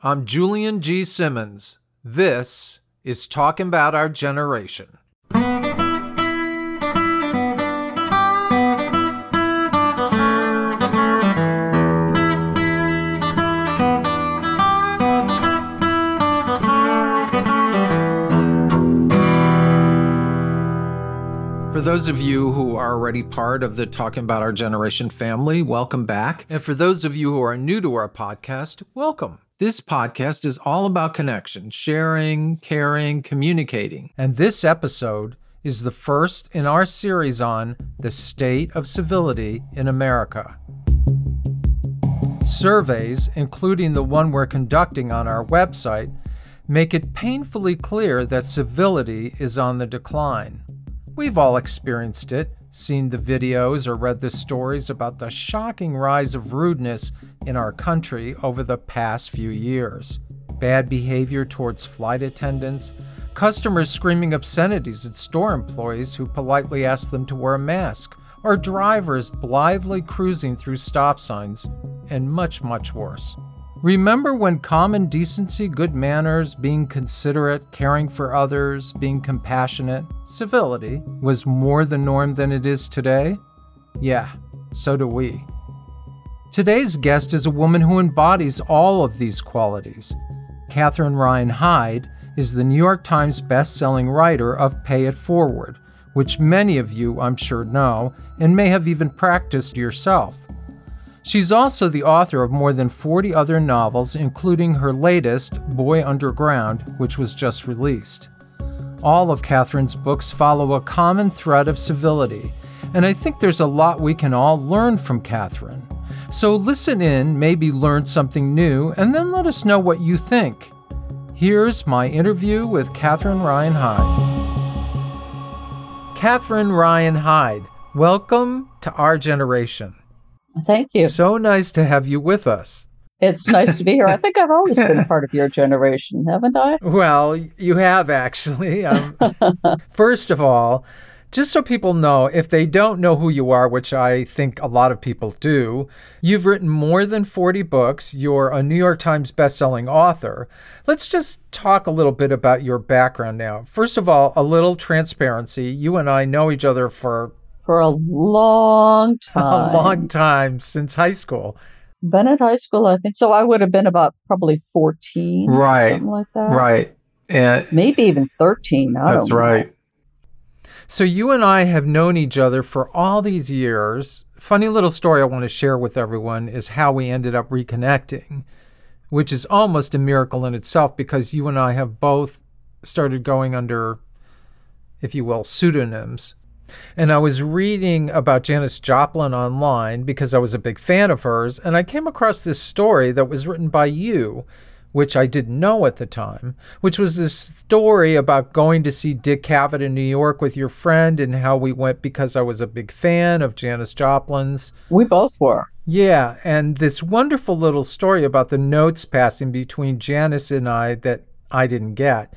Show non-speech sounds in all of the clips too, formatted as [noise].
I'm Julian G. Simmons. This is Talking About Our Generation. For those of you who are already part of the Talking About Our Generation family, welcome back. And for those of you who are new to our podcast, welcome. This podcast is all about connection, sharing, caring, communicating. And this episode is the first in our series on the state of civility in America. Surveys, including the one we're conducting on our website, make it painfully clear that civility is on the decline. We've all experienced it, seen the videos, or read the stories about the shocking rise of rudeness in our country over the past few years. Bad behavior towards flight attendants, customers screaming obscenities at store employees who politely ask them to wear a mask, or drivers blithely cruising through stop signs, and much, much worse. Remember when common decency, good manners, being considerate, caring for others, being compassionate, civility was more the norm than it is today? Yeah, so do we. Today's guest is a woman who embodies all of these qualities. Catherine Ryan Hyde is the New York Times best-selling writer of Pay It Forward, which many of you, I'm sure, know and may have even practiced yourself. She's also the author of more than 40 other novels, including her latest, Boy Underground, which was just released. All of Catherine's books follow a common thread of civility, and I think there's a lot we can all learn from Catherine. So listen in, maybe learn something new, and then let us know what you think. Here's my interview with Catherine Ryan Hyde. Catherine Ryan Hyde, welcome to our generation. Thank you. So nice to have you with us. It's nice to be here. I think I've always been [laughs] part of your generation, haven't I? Well, you have actually. Um, [laughs] first of all, just so people know, if they don't know who you are, which I think a lot of people do, you've written more than 40 books. You're a New York Times bestselling author. Let's just talk a little bit about your background now. First of all, a little transparency. You and I know each other for for a long time. [laughs] A long time since high school. Been at high school, I think. So I would have been about probably 14. Right. Something like that. Right. And Maybe even 13. I that's right. So you and I have known each other for all these years. Funny little story I want to share with everyone is how we ended up reconnecting, which is almost a miracle in itself because you and I have both started going under, if you will, pseudonyms and I was reading about Janis Joplin online because I was a big fan of hers, and I came across this story that was written by you, which I didn't know at the time, which was this story about going to see Dick Cavett in New York with your friend and how we went because I was a big fan of Janis Joplin's. We both were. Yeah, and this wonderful little story about the notes passing between Janis and I that I didn't get.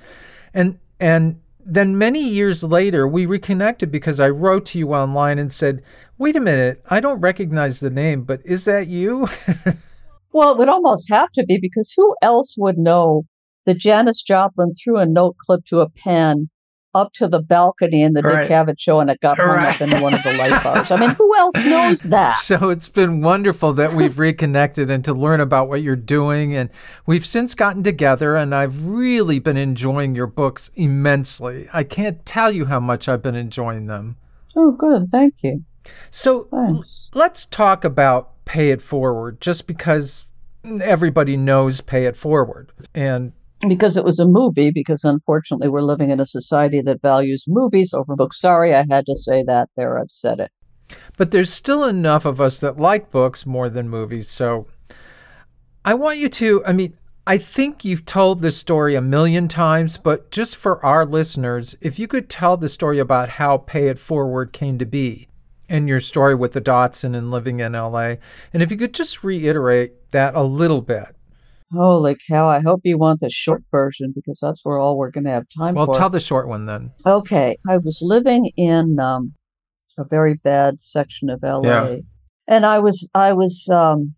And and then many years later, we reconnected because I wrote to you online and said, Wait a minute, I don't recognize the name, but is that you? [laughs] well, it would almost have to be because who else would know that Janis Joplin threw a note clip to a pen up to the balcony in the right. Dick Cavett show and it got hung up in one of the light [laughs] bars. I mean, who else knows that? So it's been wonderful that we've reconnected and to learn about what you're doing. And we've since gotten together, and I've really been enjoying your books immensely. I can't tell you how much I've been enjoying them. Oh, good. Thank you. So Thanks. let's talk about Pay It Forward, just because everybody knows Pay It Forward. And because it was a movie, because unfortunately we're living in a society that values movies over books. Sorry, I had to say that there. I've said it. But there's still enough of us that like books more than movies. So I want you to, I mean, I think you've told this story a million times, but just for our listeners, if you could tell the story about how Pay It Forward came to be and your story with the Datsun and living in LA, and if you could just reiterate that a little bit. Holy cow. I hope you want the short version because that's where all we're going to have time well, for. Well, tell the short one then. Okay. I was living in um, a very bad section of LA. Yeah. And I was, I was, um,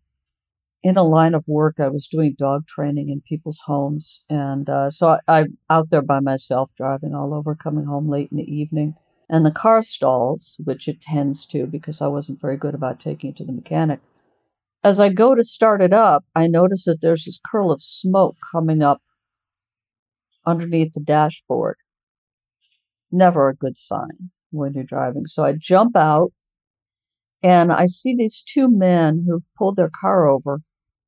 in a line of work. I was doing dog training in people's homes. And uh, so I, I'm out there by myself, driving all over, coming home late in the evening. And the car stalls, which it tends to because I wasn't very good about taking it to the mechanic. As I go to start it up, I notice that there's this curl of smoke coming up underneath the dashboard. Never a good sign when you're driving. So I jump out and I see these two men who've pulled their car over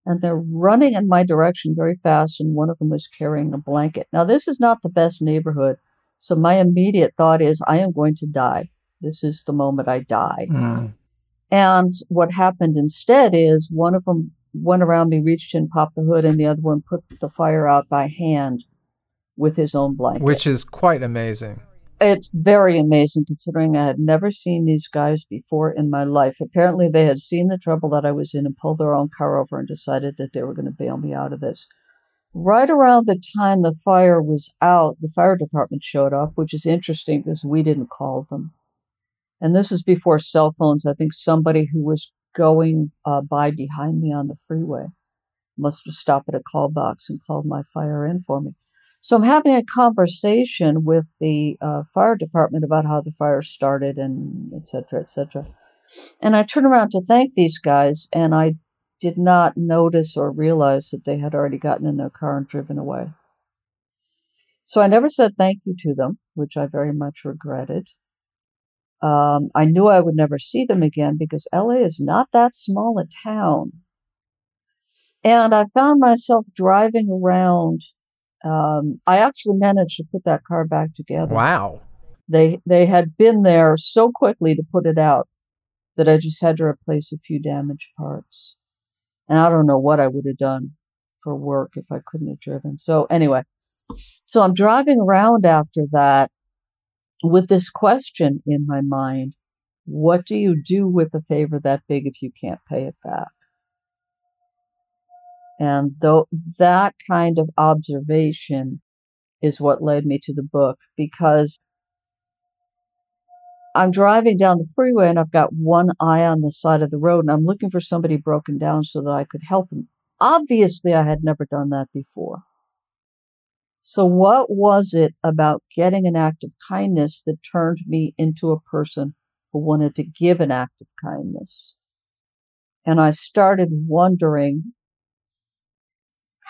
and they're running in my direction very fast, and one of them is carrying a blanket. Now, this is not the best neighborhood, so my immediate thought is, I am going to die. This is the moment I die. Mm. And what happened instead is one of them went around me, reached in, popped the hood, and the other one put the fire out by hand with his own blanket. Which is quite amazing. It's very amazing considering I had never seen these guys before in my life. Apparently, they had seen the trouble that I was in and pulled their own car over and decided that they were going to bail me out of this. Right around the time the fire was out, the fire department showed up, which is interesting because we didn't call them. And this is before cell phones. I think somebody who was going uh, by behind me on the freeway must have stopped at a call box and called my fire in for me. So I'm having a conversation with the uh, fire department about how the fire started and et cetera, et cetera. And I turn around to thank these guys, and I did not notice or realize that they had already gotten in their car and driven away. So I never said thank you to them, which I very much regretted. Um, I knew I would never see them again because LA is not that small a town. And I found myself driving around um, I actually managed to put that car back together. Wow. They they had been there so quickly to put it out that I just had to replace a few damaged parts. And I don't know what I would have done for work if I couldn't have driven. So anyway, so I'm driving around after that with this question in my mind. What do you do with a favor that big if you can't pay it back? And though that kind of observation is what led me to the book because I'm driving down the freeway and I've got one eye on the side of the road and I'm looking for somebody broken down so that I could help them. Obviously, I had never done that before. So, what was it about getting an act of kindness that turned me into a person who wanted to give an act of kindness? And I started wondering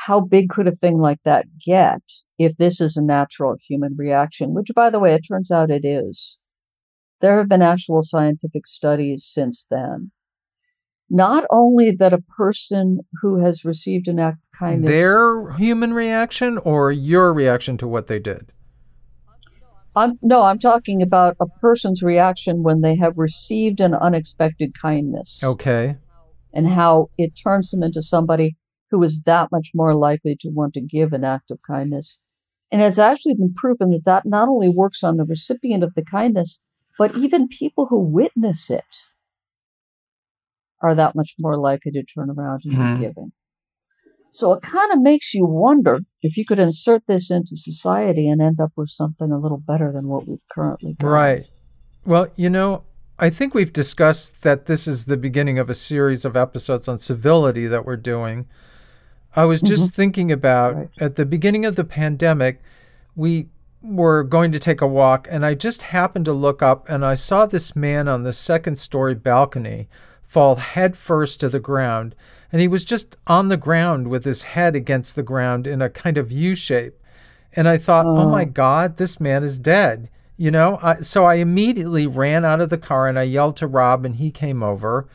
how big could a thing like that get if this is a natural human reaction? Which, by the way, it turns out it is. There have been actual scientific studies since then. Not only that a person who has received an act of kindness. Their human reaction or your reaction to what they did? I'm, no, I'm talking about a person's reaction when they have received an unexpected kindness. Okay. And how it turns them into somebody who is that much more likely to want to give an act of kindness. And it's actually been proven that that not only works on the recipient of the kindness, but even people who witness it are that much more likely to turn around and mm-hmm. be giving. So it kind of makes you wonder if you could insert this into society and end up with something a little better than what we've currently got. Right. Well, you know, I think we've discussed that this is the beginning of a series of episodes on civility that we're doing. I was just mm-hmm. thinking about right. at the beginning of the pandemic, we were going to take a walk, and I just happened to look up and I saw this man on the second story balcony fall headfirst to the ground. And he was just on the ground with his head against the ground in a kind of U shape. And I thought, oh, oh my God, this man is dead. You know, I, so I immediately ran out of the car and I yelled to Rob, and he came over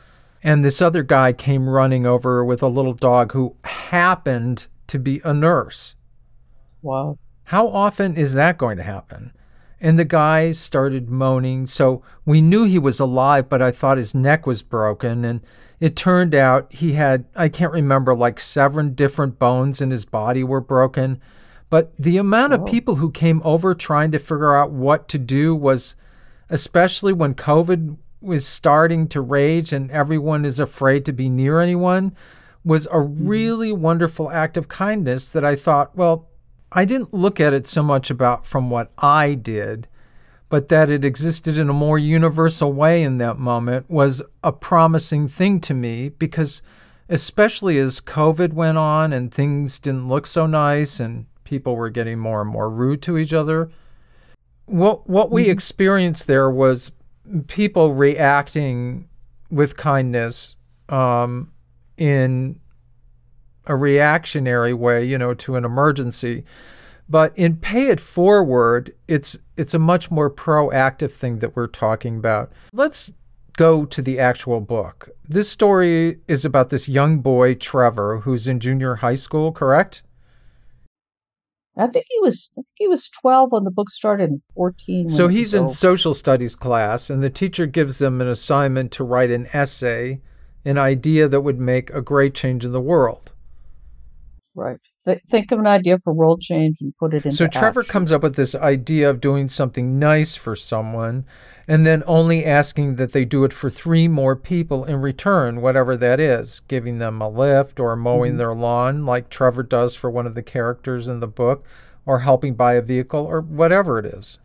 and this other guy came running over with a little dog who happened to be a nurse. Wow. How often is that going to happen? And the guy started moaning. So we knew he was alive, but I thought his neck was broken. And it turned out he had, I can't remember, like seven different bones in his body were broken. But the amount of people who came over trying to figure out what to do was, especially when COVID was starting to rage and everyone is afraid to be near anyone was a mm-hmm. really wonderful act of kindness that I thought, well, I didn't look at it so much about from what I did, but that it existed in a more universal way in that moment was a promising thing to me because especially as COVID went on and things didn't look so nice and people were getting more and more rude to each other. What what we mm-hmm. experienced there was people reacting with kindness um, in a reactionary way, you know, to an emergency. But in Pay It Forward, it's it's a much more proactive thing that we're talking about. Let's go to the actual book. This story is about this young boy, Trevor, who's in junior high school, correct? I think he was I think he was 12 when the book started and 14. So he's in social studies class and the teacher gives them an assignment to write an essay, an idea that would make a great change in the world. Right. Th- think of an idea for world change and put it into So Trevor action. comes up with this idea of doing something nice for someone and then only asking that they do it for three more people in return, whatever that is, giving them a lift or mowing mm-hmm. their lawn like Trevor does for one of the characters in the book or helping buy a vehicle or whatever it is.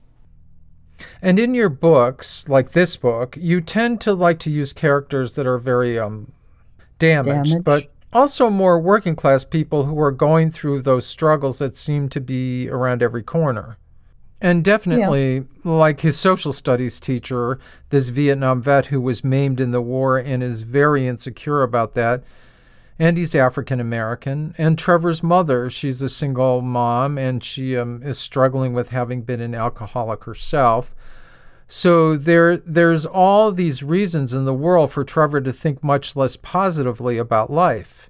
And in your books, like this book, you tend to like to use characters that are very um damaged, damaged. but also more working class people who are going through those struggles that seem to be around every corner. And definitely, yeah. like his social studies teacher, this Vietnam vet who was maimed in the war and is very insecure about that. And he's African American. And Trevor's mother, she's a single mom and she um, is struggling with having been an alcoholic herself. So there, there's all these reasons in the world for Trevor to think much less positively about life.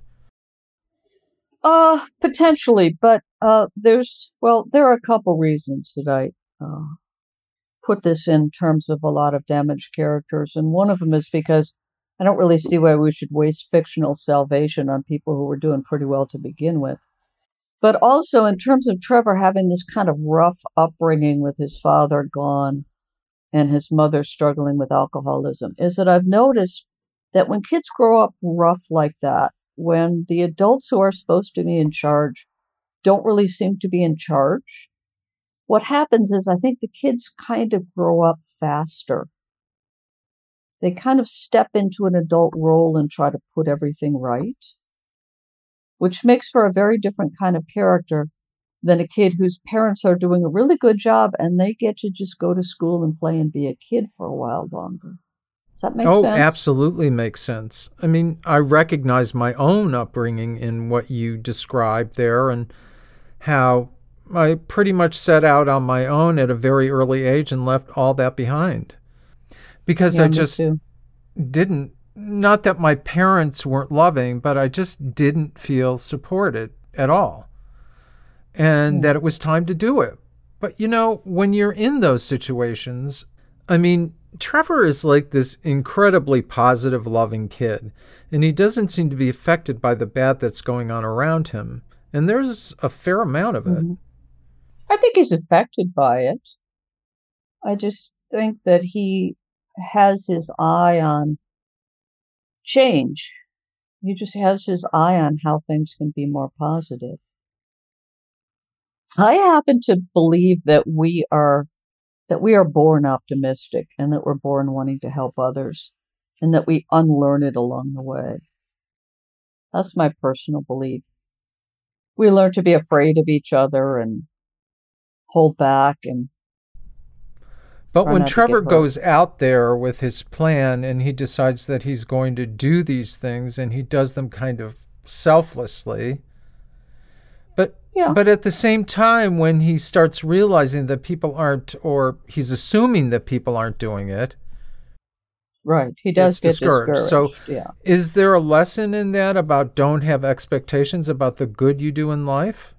Uh, potentially, but uh, there's well, there are a couple reasons that I uh, put this in terms of a lot of damaged characters, and one of them is because I don't really see why we should waste fictional salvation on people who were doing pretty well to begin with. But also, in terms of Trevor having this kind of rough upbringing with his father gone and his mother struggling with alcoholism, is that I've noticed that when kids grow up rough like that, when the adults who are supposed to be in charge don't really seem to be in charge, what happens is I think the kids kind of grow up faster. They kind of step into an adult role and try to put everything right, which makes for a very different kind of character than a kid whose parents are doing a really good job and they get to just go to school and play and be a kid for a while longer. Does that make oh, sense? Oh, absolutely makes sense. I mean, I recognize my own upbringing in what you described there and how I pretty much set out on my own at a very early age and left all that behind. Because yeah, I just too. didn't, not that my parents weren't loving, but I just didn't feel supported at all. And yeah. that it was time to do it. But you know, when you're in those situations, I mean, Trevor is like this incredibly positive, loving kid, and he doesn't seem to be affected by the bad that's going on around him. And there's a fair amount of it. Mm-hmm. I think he's affected by it. I just think that he has his eye on change. He just has his eye on how things can be more positive. I happen to believe that we are that we are born optimistic and that we're born wanting to help others and that we unlearn it along the way. That's my personal belief. We learn to be afraid of each other and hold back and but when Trevor goes out there with his plan and he decides that he's going to do these things and he does them kind of selflessly, yeah. But at the same time, when he starts realizing that people aren't, or he's assuming that people aren't doing it, right? He does get discouraged. discouraged. So, yeah. is there a lesson in that about don't have expectations about the good you do in life?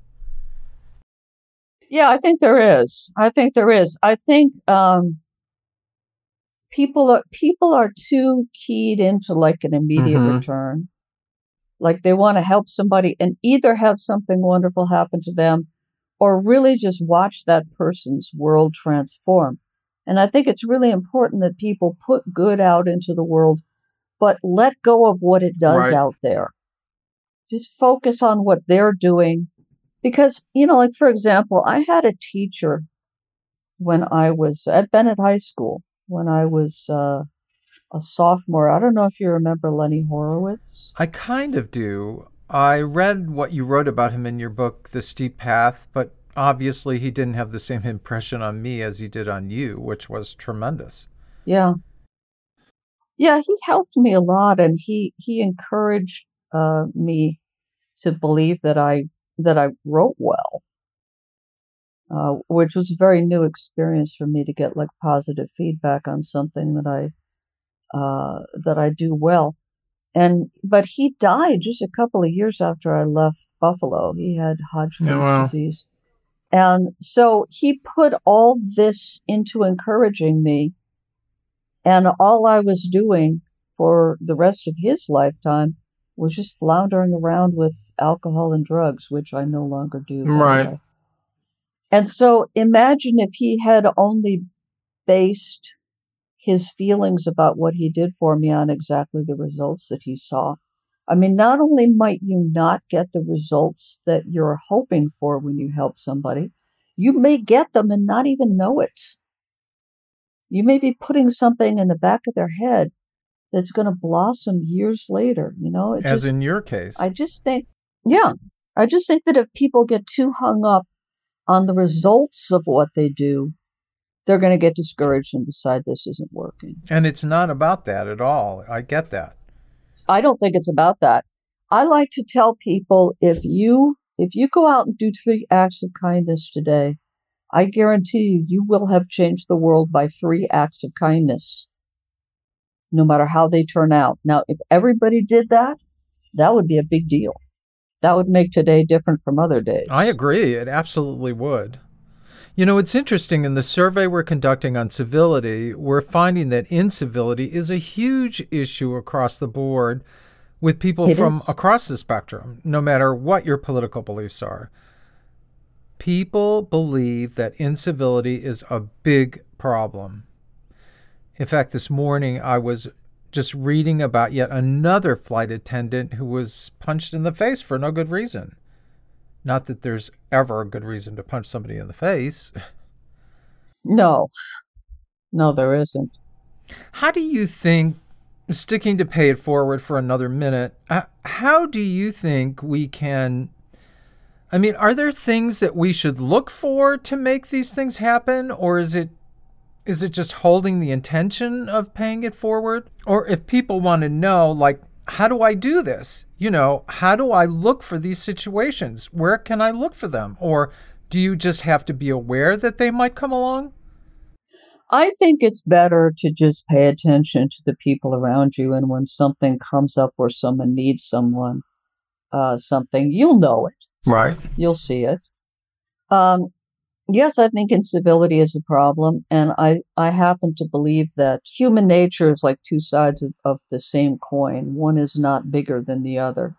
Yeah, I think there is. I think there is. I think um, people are people are too keyed into like an immediate mm-hmm. return. Like they want to help somebody and either have something wonderful happen to them or really just watch that person's world transform. And I think it's really important that people put good out into the world, but let go of what it does right. out there. Just focus on what they're doing. Because, you know, like for example, I had a teacher when I was at Bennett High School, when I was uh, a sophomore. I don't know if you remember Lenny Horowitz. I kind of do. I read what you wrote about him in your book, The Steep Path, but obviously he didn't have the same [laughs] impression on me as he did on you, which was tremendous. Yeah. Yeah, he helped me a lot and he he encouraged uh, me to believe that I that I wrote well. Uh, which was a very new experience for me to get like positive feedback on something that I uh, that I do well. And but he died just a couple of years after I left Buffalo. He had Hodgkin's oh, wow. disease. And so he put all this into encouraging me. And all I was doing for the rest of his lifetime was just floundering around with alcohol and drugs, which I no longer do. Right. And so imagine if he had only based his feelings about what he did for me on exactly the results that he saw. I mean, not only might you not get the results that you're hoping for when you help somebody, you may get them and not even know it. You may be putting something in the back of their head that's going to blossom years later, you know? As just, in your case. I just think, yeah, I just think that if people get too hung up on the results of what they do, they're going to get discouraged and decide this isn't working. And it's not about that at all. I get that. I don't think it's about that. I like to tell people if you if you go out and do three acts of kindness today, I guarantee you you will have changed the world by three acts of kindness. No matter how they turn out. Now, if everybody did that, that would be a big deal. That would make today different from other days. I agree. It absolutely would. You know, it's interesting. In the survey we're conducting on civility, we're finding that incivility is a huge issue across the board with people it from is. across the spectrum, no matter what your political beliefs are. People believe that incivility is a big problem. In fact, this morning I was just reading about yet another flight attendant who was punched in the face for no good reason. Not that there's ever a good reason to punch somebody in the face. No. No, there isn't. How do you think, sticking to pay it forward for another minute, uh, how do you think we can? I mean, are there things that we should look for to make these things happen, or is it is it just holding the intention of paying it forward? Or if people want to know, like, how do I do this? You know, how do I look for these situations? Where can I look for them? Or do you just have to be aware that they might come along? I think it's better to just pay attention to the people around you. And when something comes up where someone needs someone, uh, something, you'll know it. Right. You'll see it. Um, yes, I think incivility is a problem. And I, I happen to believe that human nature is like two sides of, of the same coin. One is not bigger than the other.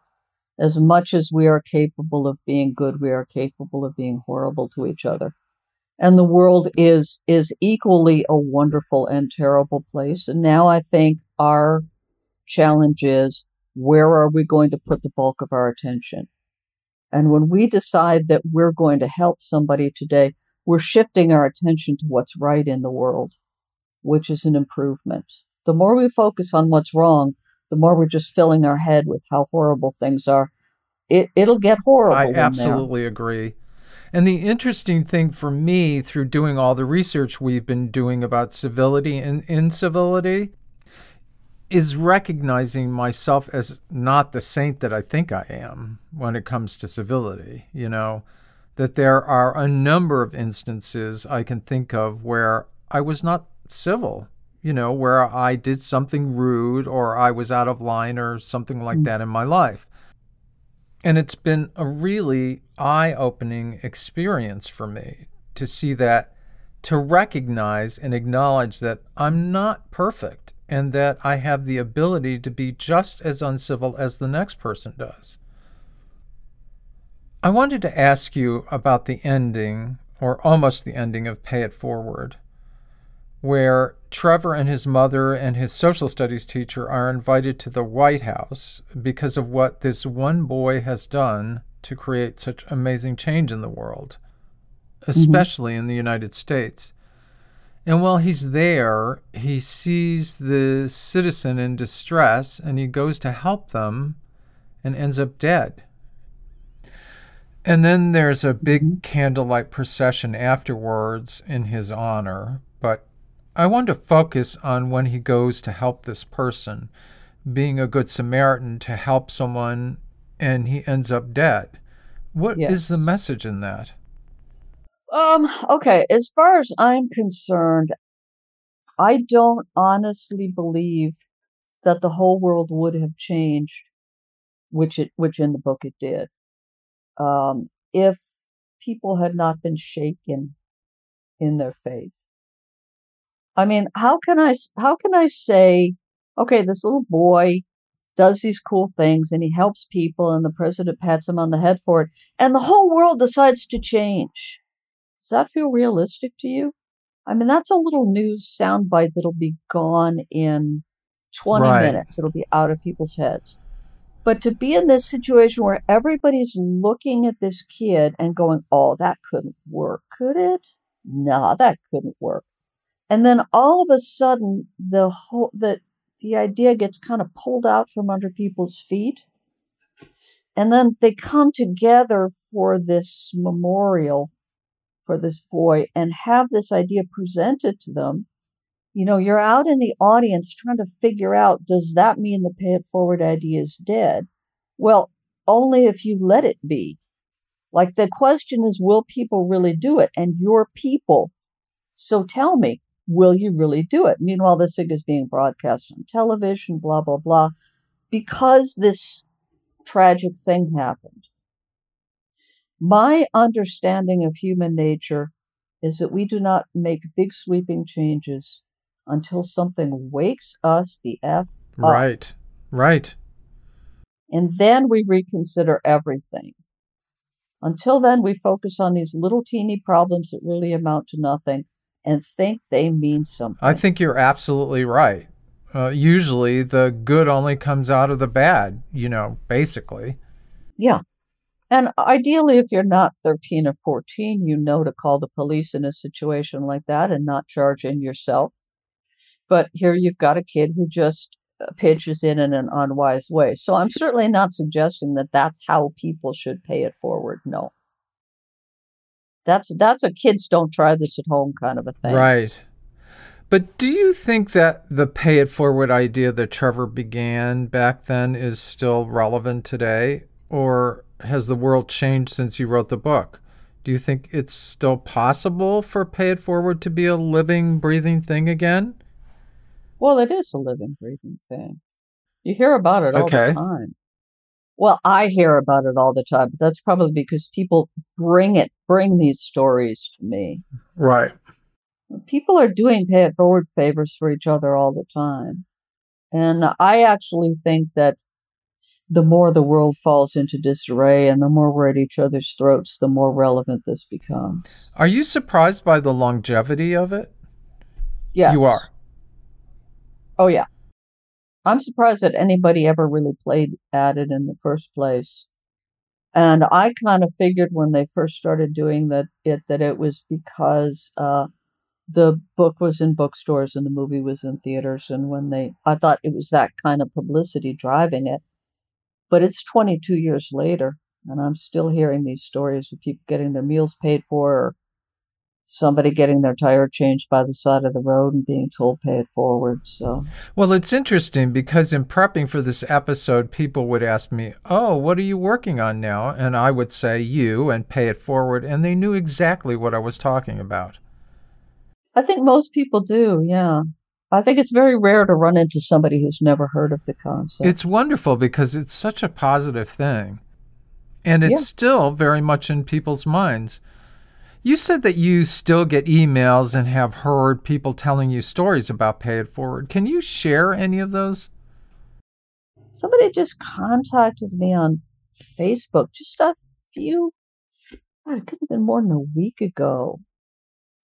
As much as we are capable of being good, we are capable of being horrible to each other. And the world is, is equally a wonderful and terrible place. And now I think our challenge is where are we going to put the bulk of our attention? And when we decide that we're going to help somebody today, we're shifting our attention to what's right in the world, which is an improvement. The more we focus on what's wrong, the more we're just filling our head with how horrible things are. It, it'll get horrible. I absolutely agree. And the interesting thing for me through doing all the research we've been doing about civility and incivility is recognizing myself as not the saint that I think I am when it comes to civility. You know, that there are a number of instances I can think of where I was not civil, you know, where I did something rude or I was out of line or something like mm. that in my life. And it's been a really eye opening experience for me to see that, to recognize and acknowledge that I'm not perfect and that I have the ability to be just as uncivil as the next person does. I wanted to ask you about the ending, or almost the ending, of Pay It Forward, where Trevor and his mother and his social studies teacher are invited to the White House because of what this one boy has done to create such amazing change in the world, mm-hmm. especially mm-hmm. in the United States. And while he's there, he sees the citizen in distress and he goes to help them and ends up dead. And then there's a big mm-hmm. candlelight procession afterwards in his honor. But I want to focus on when he goes to help this person, being a good Samaritan to help someone and he ends up dead. What yes. is the message in that? Um, okay, as far as I'm concerned, I don't honestly believe that the whole world would have changed, which it which in the book it did. Um, if people had not been shaken in their faith. I mean, how can I how can I say, okay, this little boy does these cool things and he helps people and the president pats him on the head for it and the whole world decides to change. Does that feel realistic to you? I mean, that's a little news soundbite that'll be gone in 20 right. minutes. It'll be out of people's heads. But to be in this situation where everybody's looking at this kid and going, oh, that couldn't work, could it? Nah, that couldn't work. And then all of a sudden, the whole, that the idea gets kind of pulled out from under people's feet. And then they come together for this memorial for this boy and have this idea presented to them, you know, you're out in the audience trying to figure out does that mean the pay it forward idea is dead? Well, only if you let it be. Like the question is, will people really do it? And you're people. So tell me, will you really do it? Meanwhile, this thing is being broadcast on television, blah, blah, blah. Because this tragic thing happened, my understanding of human nature is that we do not make big sweeping changes until something wakes us the F up. Right, right. And then we reconsider everything. Until then, we focus on these little teeny problems that really amount to nothing and think they mean something. I think you're absolutely right. Uh, usually the good only comes out of the bad, you know, basically. Yeah. And ideally, if you're not 13 or 14, you know to call the police in a situation like that and not charge in yourself. But here you've got a kid who just uh, pitches in in an unwise way. So I'm certainly not suggesting that that's how people should pay it forward. No. That's that's a kids don't try this at home kind of a thing. Right. But do you think that the pay it forward idea that Trevor began back then is still relevant today? Or has the world changed since you wrote the book? Do you think it's still possible for Pay It Forward to be a living, breathing thing again? Well, it is a living, breathing thing. You hear about it all the time. Well, I hear about it all the time, but that's probably because people bring it, bring these stories to me. Right. People are doing pay it forward favors for each other all the time. And I actually think that the more the world falls into disarray and the more we're at each other's throats, the more relevant this becomes. Are you surprised by the longevity of it? Yes. You are. Oh, yeah. I'm surprised that anybody ever really played at it in the first place. And I kind of figured when they first started doing that it that it was because uh, the book was in bookstores and the movie was in theaters, and when they I thought it was that kind of publicity driving it. But it's 22 years later, and I'm still hearing these stories of people getting their meals paid for or somebody getting their tire changed by the side of the road and being told pay it forward so. Well it's interesting because in prepping for this episode people would ask me oh what are you working on now? And i would say you and pay it forward and they knew exactly what i was talking about. I think most people do yeah I think it's very rare to run into somebody who's never heard of the concept. It's wonderful because it's such a positive thing. And it's yeah. still very much in people's minds. You said that you still get emails and have heard people telling you stories about Pay It Forward. Can you share any of those? Somebody just contacted me on Facebook just a few, it could have been more than a week ago.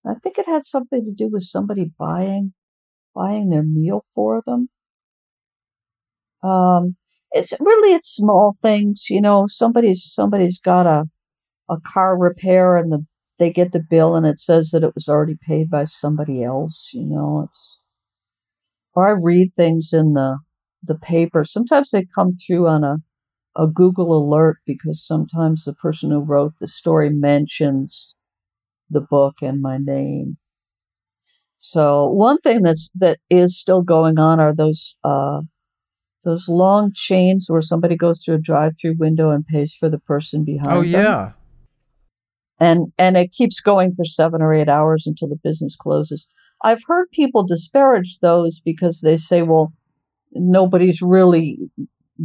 I think it had something to do with somebody buying buying their meal for them. Um, it's really it's small things, you know. Somebody's somebody's got a a car repair and the they get the bill and it says that it was already paid by somebody else. You know, it's or I read things in the the paper. Sometimes they come through on a a Google alert because sometimes the person who wrote the story mentions the book and my name. So one thing that's that is still going on are those uh, those long chains where somebody goes through a drive-through window and pays for the person behind. Oh them. yeah. And and it keeps going for seven or eight hours until the business closes. I've heard people disparage those because they say, well, nobody's really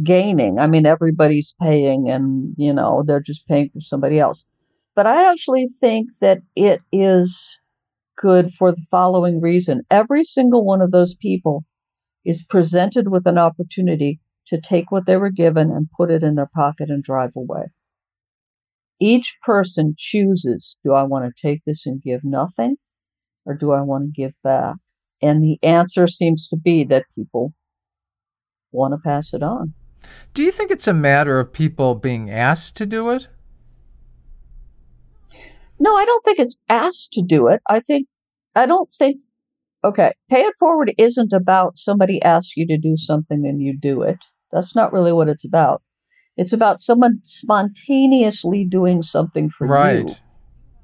gaining. I mean, everybody's paying and, you know, they're just paying for somebody else. But I actually think that it is good for the following reason. Every single one of those people is presented with an opportunity to take what they were given and put it in their pocket and drive away. Each person chooses do I want to take this and give nothing or do I want to give back? And the answer seems to be that people want to pass it on. Do you think it's a matter of people being asked to do it? No, I don't think it's asked to do it. I think, I don't think, okay, pay it forward isn't about somebody asks you to do something and you do it. That's not really what it's about. It's about someone spontaneously doing something for right. you.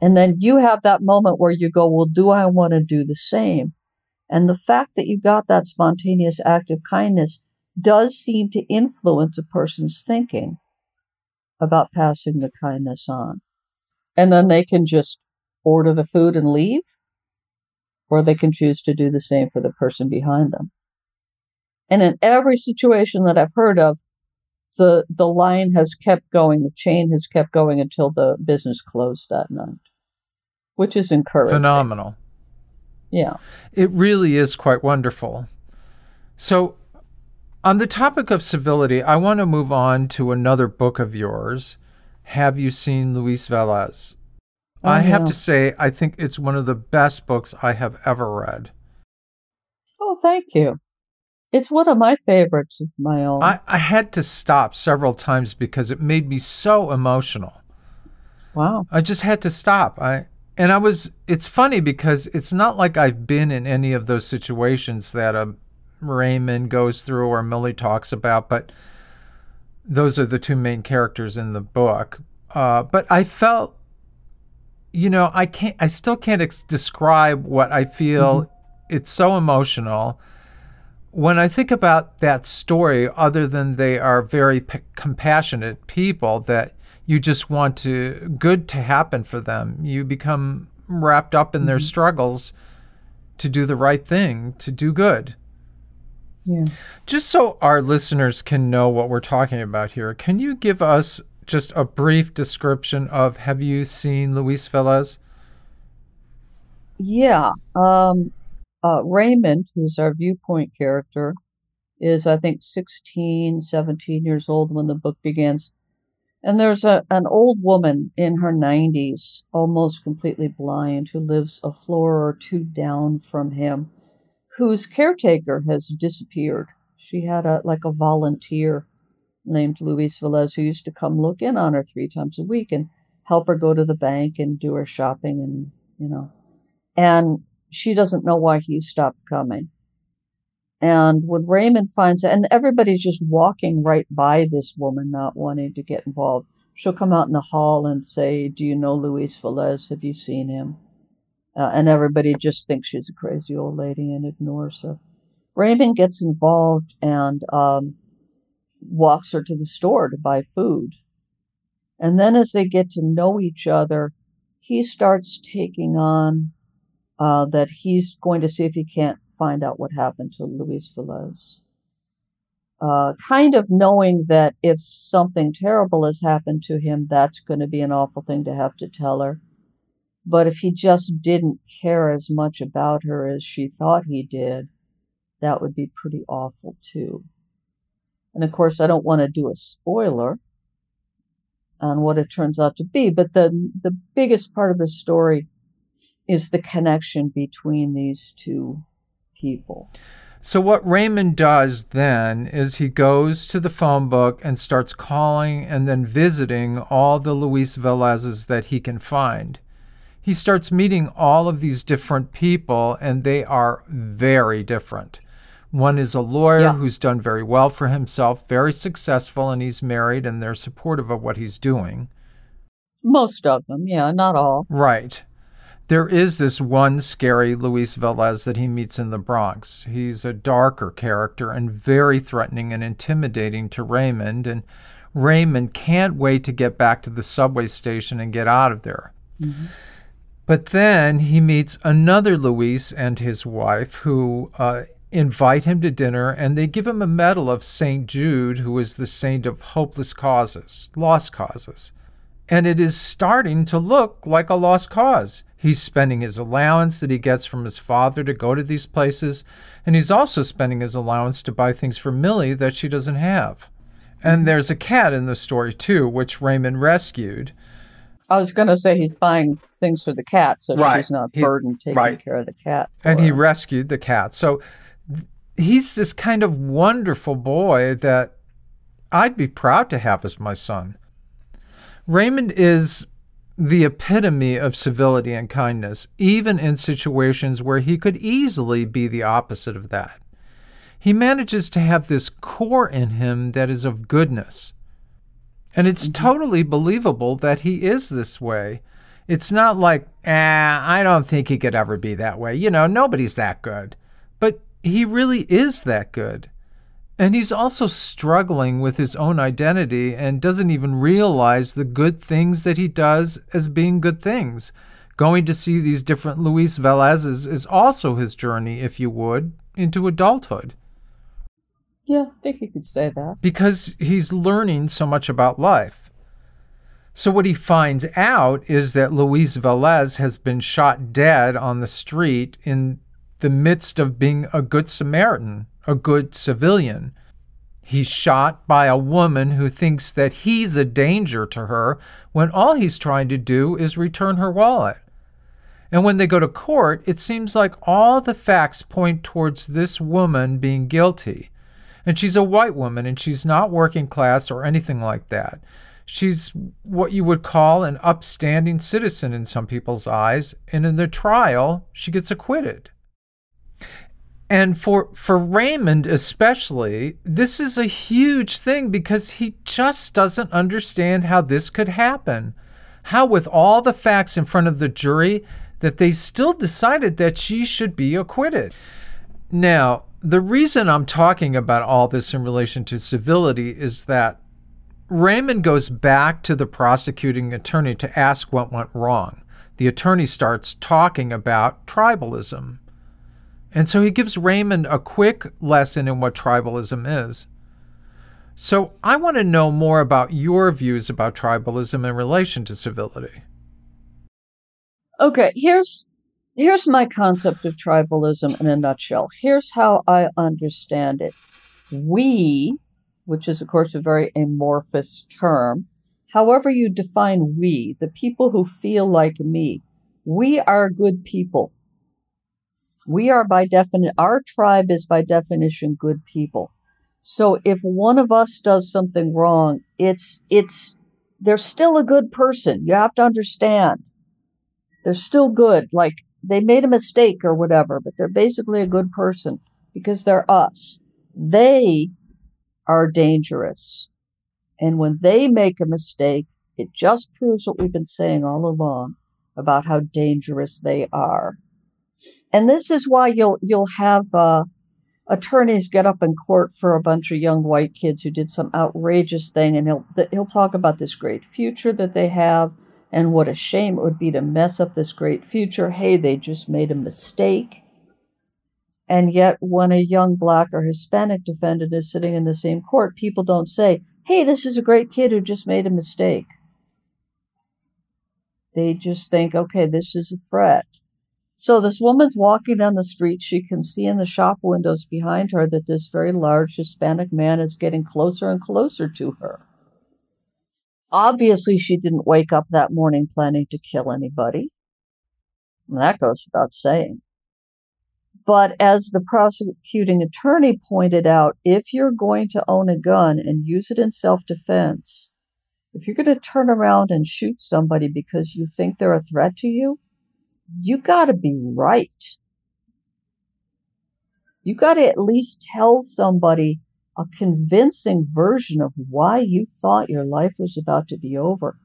And then you have that moment where you go, well, do I want to do the same? And the fact that you got that spontaneous act of kindness does seem to influence a person's thinking about passing the kindness on. And then they can just order the food and leave, or they can choose to do the same for the person behind them. And in every situation that I've heard of, the, the line has kept going, the chain has kept going until the business closed that night, which is encouraging. Phenomenal. Yeah. It really is quite wonderful. So, on the topic of civility, I want to move on to another book of yours. Have you seen Luis Velez? Oh, I have to say, I think it's one of the best books I have ever read. Oh, thank you. It's one of my favorites of my own. I, I had to stop several times because it made me so emotional. Wow. I just had to stop. I and I was it's funny because it's not like I've been in any of those situations that a Raymond goes through or Millie talks about, but those are the two main characters in the book. Uh, but I felt, you know, I can't, I still can't ex- describe what I feel. Mm-hmm. It's so emotional. When I think about that story, other than they are very p- compassionate people that you just want to good to happen for them, you become wrapped up in mm-hmm. their struggles to do the right thing, to do good. Yeah. Just so our listeners can know what we're talking about here, can you give us just a brief description of Have you seen Luis Velez? Yeah. Um, uh, Raymond, who's our viewpoint character, is, I think, 16, 17 years old when the book begins. And there's a, an old woman in her 90s, almost completely blind, who lives a floor or two down from him whose caretaker has disappeared. She had a like a volunteer named Luis Velez who used to come look in on her three times a week and help her go to the bank and do her shopping and you know. And she doesn't know why he stopped coming. And when Raymond finds and everybody's just walking right by this woman, not wanting to get involved. She'll come out in the hall and say, Do you know Luis Velez? Have you seen him? Uh, and everybody just thinks she's a crazy old lady and ignores her. Raymond gets involved and um, walks her to the store to buy food. And then, as they get to know each other, he starts taking on uh, that he's going to see if he can't find out what happened to Luis Velez. Uh, kind of knowing that if something terrible has happened to him, that's going to be an awful thing to have to tell her. But if he just didn't care as much about her as she thought he did, that would be pretty awful too. And of course, I don't want to do a spoiler on what it turns out to be, but the, the biggest part of the story is the connection between these two people. So, what Raymond does then is he goes to the phone book and starts calling and then visiting all the Luis Velezes that he can find he starts meeting all of these different people, and they are very different. One is a lawyer yeah. who's done very well for himself, very successful, and he's married, and they're supportive of what he's doing. Most of them, yeah, not all. Right. There is this one scary Luis Velez that he meets in the Bronx. He's a darker character and very threatening and intimidating to Raymond, and Raymond can't wait to get back to the subway station and get out of there. Mm-hmm. But then he meets another Luis and his wife who uh, invite him to dinner and they give him a medal of St. Jude, who is the saint of hopeless causes, lost causes. And it is starting to look like a lost cause. He's spending his allowance that he gets from his father to go to these places, and he's also spending his allowance to buy things for Millie that she doesn't have. And mm-hmm. there's a cat in the story too, which Raymond rescued. I was going to say he's buying things for the cat, so right. she's not burdened taking right. care of the cat. And he rescued the cat. So he's this kind of wonderful boy that I'd be proud to have as my son. Raymond is the epitome of civility and kindness, even in situations where he could easily be the opposite of that. He manages to have this core in him that is of goodness. And it's mm-hmm. totally believable that he is this way. It's not like, ah, I don't think he could ever be that way. You know, nobody's that good. But he really is that good. And he's also struggling with his own identity and doesn't even realize the good things that he does as being good things. Going to see these different Luis Velez's is also his journey, if you would, into adulthood. Yeah, I think you could say that. Because he's learning so much about life. So, what he finds out is that Luis Velez has been shot dead on the street in the midst of being a good Samaritan a good civilian. He's shot by a woman who thinks that he's a danger to her when all he's trying to do is return her wallet. And when they go to court, it seems like all the facts point towards this woman being guilty. And she's a white woman and she's not working class or anything like that. She's what you would call an upstanding citizen in some people's eyes, and in the trial, she gets acquitted. And for for Raymond especially, this is a huge thing because he just doesn't understand how this could happen. How with all the facts in front of the jury that they still decided that she should be acquitted. Now, the reason I'm talking about all this in relation to civility is that Raymond goes back to the prosecuting attorney to ask what went wrong. The attorney starts talking about tribalism and so he gives Raymond a quick lesson in what tribalism is. So I want to know more about your views about tribalism in relation to civility. Okay, here's here's my concept of tribalism in a nutshell. Here's how I understand it. We, which is of course a very amorphous term, however you define we, the people who feel like me, we are good people. We are by definition, our tribe is by definition good people. So if one of us does something wrong, it's, it's, they're still a good person. You have to understand. They're still good. Like they made a mistake or whatever, but they're basically a good person because they're us. They are dangerous. And when they make a mistake, it just proves what we've been saying all along about how dangerous they are. And this is why you'll you'll have uh, attorneys get up in court for a bunch of young white kids who did some outrageous thing, and he'll he'll talk about this great future that they have, and what a shame it would be to mess up this great future. Hey, they just made a mistake. And yet, when a young black or Hispanic defendant is sitting in the same court, people don't say, Hey, this is a great kid who just made a mistake. They just think, okay, this is a threat. So this woman's walking down the street. She can see in the shop windows behind her that this very large Hispanic man is getting closer and closer to her. Obviously, she didn't wake up that morning planning to kill anybody. And that goes without saying. But as the prosecuting attorney pointed out, if you're going to own a gun and use it in self defense, if you're going to turn around and shoot somebody because you think they're a threat to you, you got to be right. You got to at least tell somebody a convincing version of why you thought your life was about to be over.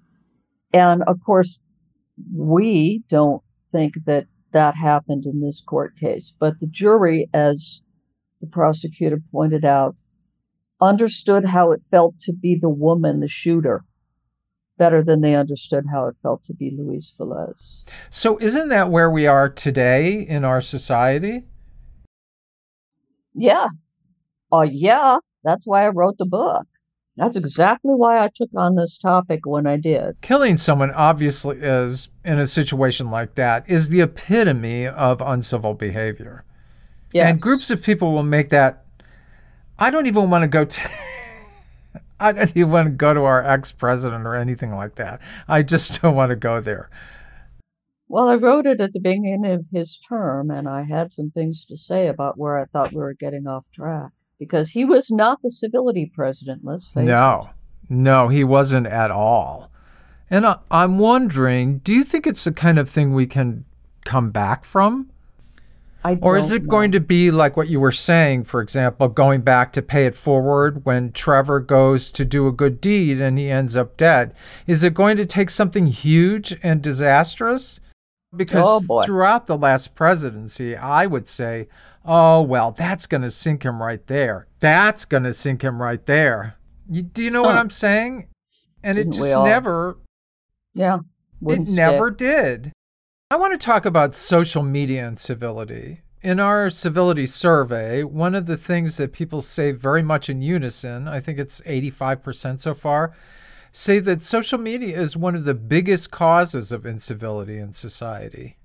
And of course, we don't think that that happened in this court case, but the jury, as the prosecutor pointed out, understood how it felt to be the woman, the shooter, better than they understood how it felt to be Luis Velez. So, isn't that where we are today in our society? Yeah. Oh, yeah. That's why I wrote the book. That's exactly why I took on this topic when I did. Killing someone obviously is, in a situation like that, is the epitome of uncivil behavior. Yes. And groups of people will make that. I don't even want to go to. [laughs] I don't even want to go to our ex president or anything like that. I just don't want to go there. Well, I wrote it at the beginning of his term, and I had some things to say about where I thought we were getting off track because he was not the civility president, let's face no, it. No, no, he wasn't at all. And I, I'm wondering do you think it's the kind of thing we can come back from? I or is it know. going to be like what you were saying, for example, going back to pay it forward when Trevor goes to do a good deed and he ends up dead? Is it going to take something huge and disastrous? Because oh, throughout the last presidency, I would say, oh, well, that's going to sink him right there. That's going to sink him right there. You, do you know what I'm saying? And it just never. Yeah. It stick. never did. I want to talk about social media and civility. In our civility survey, one of the things that people say very much in unison, I think it's 85% so far, say that social media is one of the biggest causes of incivility in society.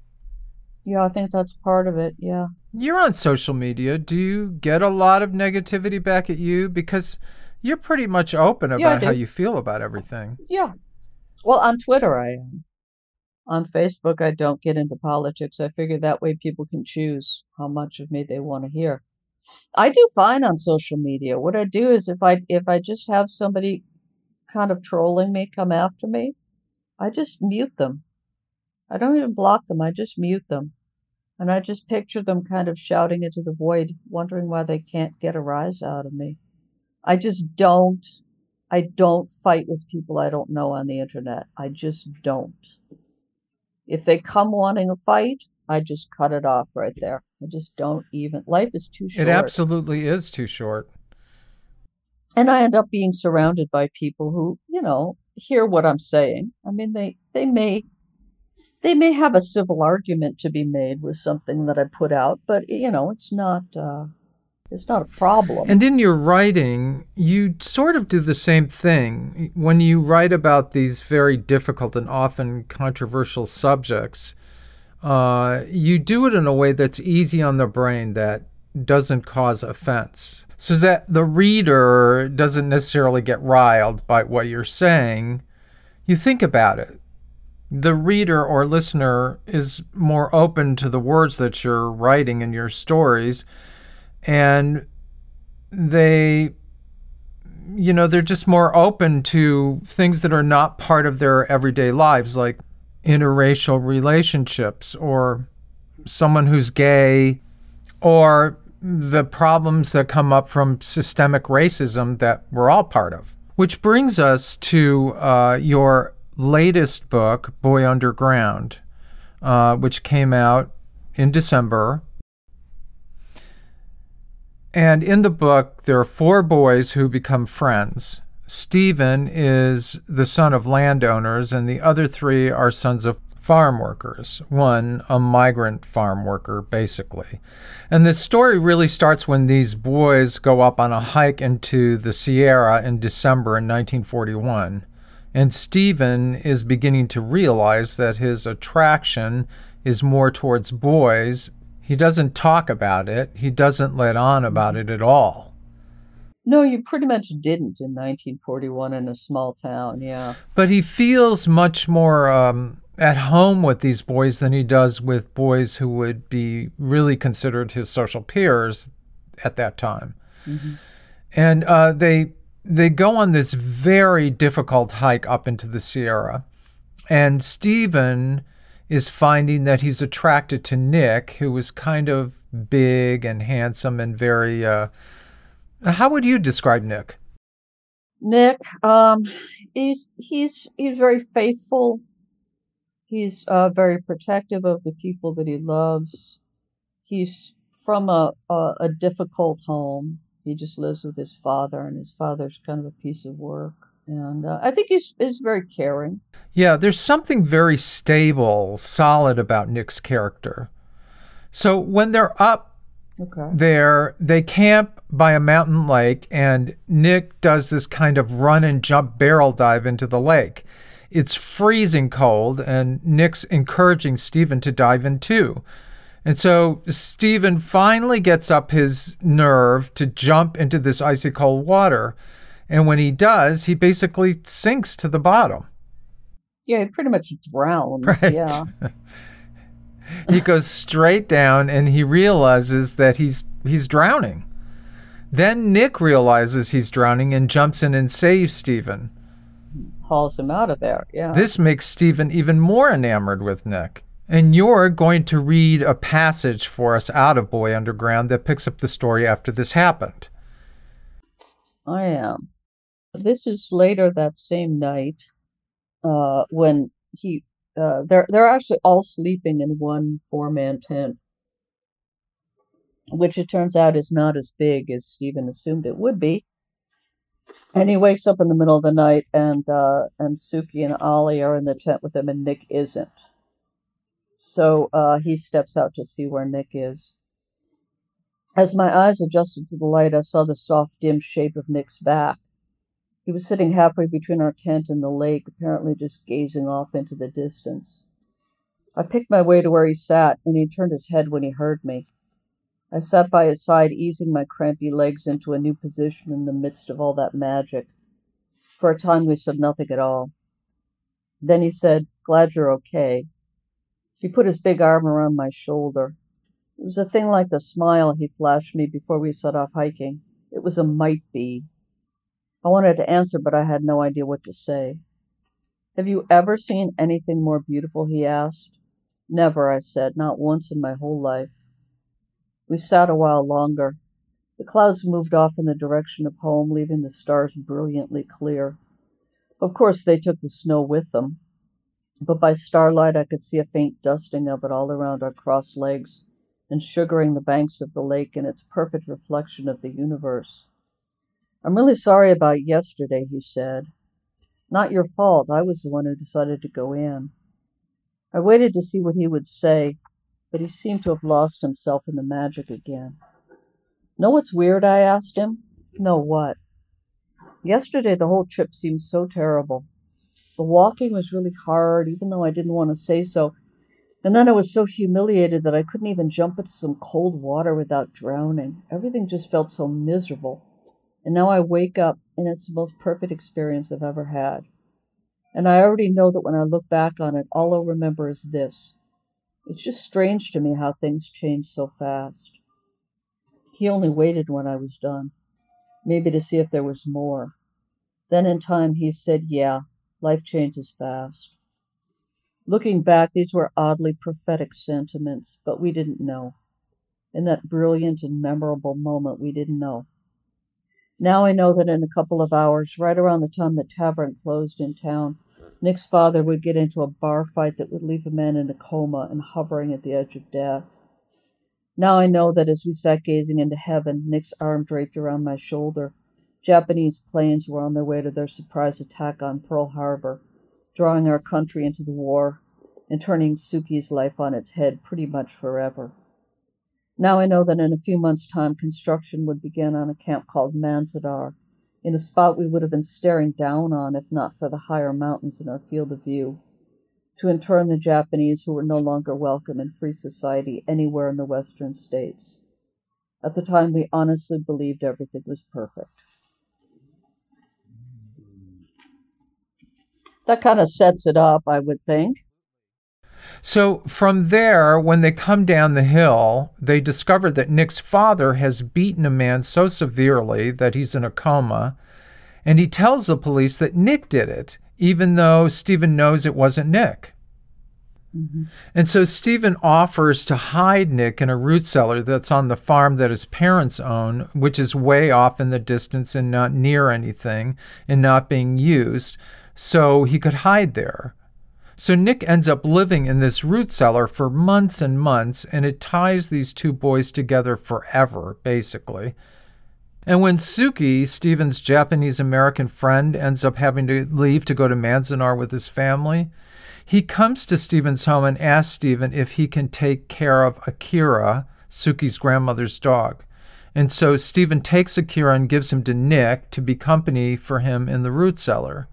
Yeah, I think that's part of it. Yeah. You're on social media. Do you get a lot of negativity back at you? Because you're pretty much open about yeah, how you feel about everything. Yeah. Well, on Twitter, I am on Facebook, I don't get into politics. I figure that way people can choose how much of me they want to hear. I do fine on social media. What I do is if I if I just have somebody kind of trolling me come after me, I just mute them. I don't even block them. I just mute them. And I just picture them kind of shouting into the void, wondering why they can't get a rise out of me. I just don't I don't fight with people I don't know on the internet. I just don't. If they come wanting a fight, I just cut it off right there. I just don't even. Life is too short. It absolutely is too short. And I end up being surrounded by people who, you know, hear what I'm saying. I mean, they they may they may have a civil argument to be made with something that I put out, but you know, it's not. Uh, it's not a problem. And in your writing, you sort of do the same thing. When you write about these very difficult and often controversial subjects, uh, you do it in a way that's easy on the brain that doesn't cause offense. So that the reader doesn't necessarily get riled by what you're saying. You think about it. The reader or listener is more open to the words that you're writing in your stories and they you know they're just more open to things that are not part of their everyday lives like interracial relationships or someone who's gay or the problems that come up from systemic racism that we're all part of. Which brings us to uh, your latest book boy underground uh, which came out in december and in the book, there are four boys who become friends. Stephen is the son of landowners, and the other three are sons of farm workers. One, a migrant farm worker, basically. And the story really starts when these boys go up on a hike into the Sierra in December in 1941. And Stephen is beginning to realize that his attraction is more towards boys he doesn't talk about it. He doesn't let on about it at all. No, you pretty much didn't in 1941 in a small town, yeah. But he feels much more um, at home with these boys than he does with boys who would be really considered his social peers at that time. Mm-hmm. And uh, they they go on this very difficult hike up into the Sierra, and Stephen is finding that he's attracted to Nick, who is kind of big and handsome and very. Uh, how would you describe Nick? Nick, um, he's he's he's very faithful. He's uh, very protective of the people that he loves. He's from a, a, a difficult home. He just lives with his father, and his father's kind of a piece of work. And uh, I think he's, he's very caring. Yeah, there's something very stable, solid about Nick's character. So when they're up okay. there, they camp by a mountain lake, and Nick does this kind of run and jump barrel dive into the lake. It's freezing cold, and Nick's encouraging Stephen to dive in too. And so Stephen finally gets up his nerve to jump into this icy cold water. And when he does, he basically sinks to the bottom. Yeah, he pretty much drowns. [laughs] Right. Yeah. [laughs] he goes straight down and he realizes that he's he's drowning. Then Nick realizes he's drowning and jumps in and saves Stephen. Hauls him out of there, yeah. This makes Stephen even more enamored with Nick. And you're going to read a passage for us out of Boy Underground that picks up the story after this happened. I am. This is later that same night uh, when he uh, they're they're actually all sleeping in one four man tent, which it turns out is not as big as Stephen assumed it would be. And he wakes up in the middle of the night, and uh, and Suki and Ollie are in the tent with him, and Nick isn't. So uh, he steps out to see where Nick is. As my eyes adjusted to the light, I saw the soft, dim shape of Nick's back. He was sitting halfway between our tent and the lake, apparently just gazing off into the distance. I picked my way to where he sat, and he turned his head when he heard me. I sat by his side, easing my crampy legs into a new position in the midst of all that magic. For a time, we said nothing at all. Then he said, Glad you're okay. He put his big arm around my shoulder. It was a thing like the smile he flashed me before we set off hiking. It was a might be. I wanted to answer, but I had no idea what to say. Have you ever seen anything more beautiful? he asked. Never, I said, not once in my whole life. We sat a while longer. The clouds moved off in the direction of home, leaving the stars brilliantly clear. Of course, they took the snow with them but by starlight I could see a faint dusting of it all around our crossed legs and sugaring the banks of the lake in its perfect reflection of the universe. I'm really sorry about yesterday, he said. Not your fault. I was the one who decided to go in. I waited to see what he would say, but he seemed to have lost himself in the magic again. Know what's weird? I asked him. Know what? Yesterday the whole trip seemed so terrible. The walking was really hard, even though I didn't want to say so. And then I was so humiliated that I couldn't even jump into some cold water without drowning. Everything just felt so miserable. And now I wake up, and it's the most perfect experience I've ever had. And I already know that when I look back on it, all I'll remember is this. It's just strange to me how things change so fast. He only waited when I was done, maybe to see if there was more. Then in time he said, Yeah, Life changes fast. Looking back, these were oddly prophetic sentiments, but we didn't know. In that brilliant and memorable moment, we didn't know. Now I know that in a couple of hours, right around the time the tavern closed in town, Nick's father would get into a bar fight that would leave a man in a coma and hovering at the edge of death. Now I know that as we sat gazing into heaven, Nick's arm draped around my shoulder, Japanese planes were on their way to their surprise attack on Pearl Harbor, drawing our country into the war and turning Suki's life on its head pretty much forever. Now I know that in a few months' time construction would begin on a camp called Manzanar, in a spot we would have been staring down on if not for the higher mountains in our field of view, to intern the Japanese who were no longer welcome in free society anywhere in the western states. At the time, we honestly believed everything was perfect. That kind of sets it up, I would think. So from there, when they come down the hill, they discover that Nick's father has beaten a man so severely that he's in a coma. And he tells the police that Nick did it, even though Stephen knows it wasn't Nick. Mm-hmm. And so Stephen offers to hide Nick in a root cellar that's on the farm that his parents own, which is way off in the distance and not near anything and not being used, so he could hide there. So Nick ends up living in this root cellar for months and months, and it ties these two boys together forever, basically. And when Suki, Stephen's Japanese American friend, ends up having to leave to go to Manzanar with his family, he comes to Stephen's home and asks Stephen if he can take care of Akira, Suki's grandmother's dog. And so Stephen takes Akira and gives him to Nick to be company for him in the root cellar.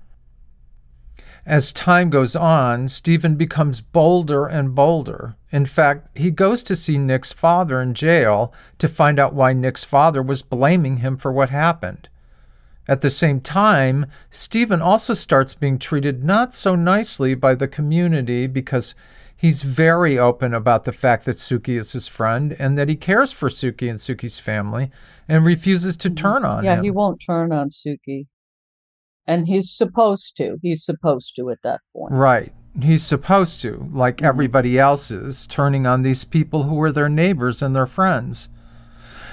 As time goes on, Stephen becomes bolder and bolder. In fact, he goes to see Nick's father in jail to find out why Nick's father was blaming him for what happened. At the same time, Stephen also starts being treated not so nicely by the community because he's very open about the fact that Suki is his friend and that he cares for Suki and Suki's family and refuses to mm-hmm. turn on yeah, him. he won't turn on Suki. And he's supposed to. He's supposed to at that point. Right. He's supposed to, like mm-hmm. everybody else is, turning on these people who were their neighbors and their friends.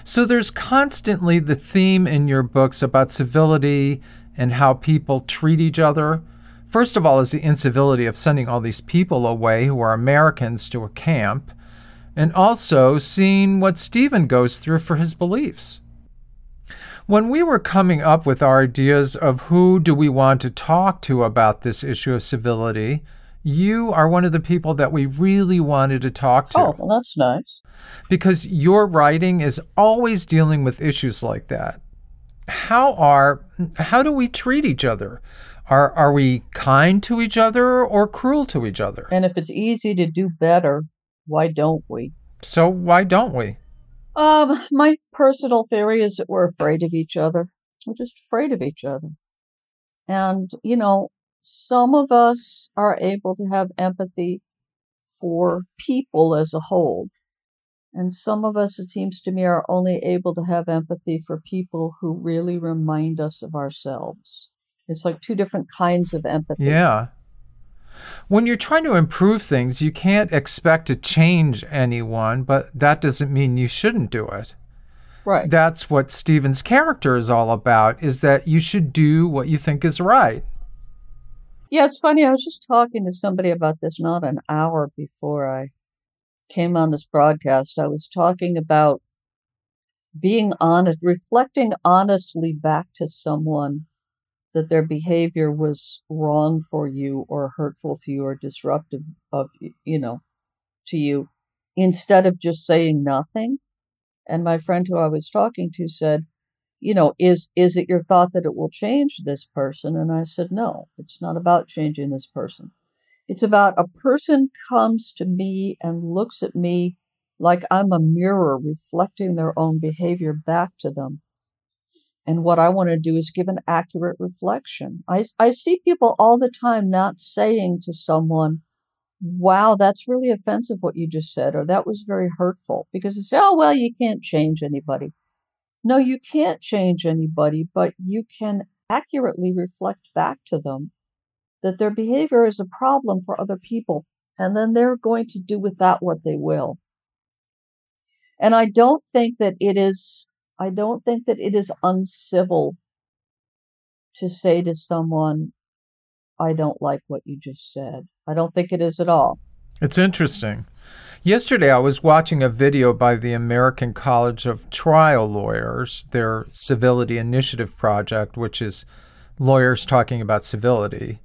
So there's constantly the theme in your books about civility and how people treat each other. First of all, is the incivility of sending all these people away who are Americans to a camp, and also seeing what Stephen goes through for his beliefs. When we were coming up with our ideas of who do we want to talk to about this issue of civility, you are one of the people that we really wanted to talk to. Oh, well, that's nice. Because your writing is always dealing with issues like that. How are how do we treat each other? Are are we kind to each other or cruel to each other? And if it's easy to do better, why don't we? So why don't we? Um, my personal theory is that we're afraid of each other. We're just afraid of each other. And, you know, some of us are able to have empathy for people as a whole. And some of us, it seems to me, are only able to have empathy for people who really remind us of ourselves. It's like two different kinds of empathy. Yeah. When you're trying to improve things, you can't expect to change anyone, but that doesn't mean you shouldn't do it. Right. That's what Stephen's character is all about, is that you should do what you think is right. Yeah, it's funny. I was just talking to somebody about this not an hour before I came on this broadcast. I was talking about being honest, reflecting honestly back to someone that their behavior was wrong for you or hurtful to you or disruptive of you know to you instead of just saying nothing and my friend who i was talking to said you know, is is it your thought that it will change this person? And I said, no, it's not about changing this person. It's about a person comes to me and looks at me like I'm a mirror reflecting their own behavior back to them. And what I want to do is give an accurate reflection. I, I see people all the time not saying to someone, wow, that's really offensive what you just said, or that was very hurtful, because they say, oh, well, you can't change anybody. No, you can't change anybody, but you can accurately reflect back to them that their behavior is a problem for other people, and then they're going to do with that what they will. And I don't think that it is, I don't think that it is uncivil to say to someone, I don't like what you just said. I don't think it is at all. It's interesting. Yesterday, I was watching a video by the American College of Trial Lawyers, their Civility Initiative project, which is lawyers talking about civility.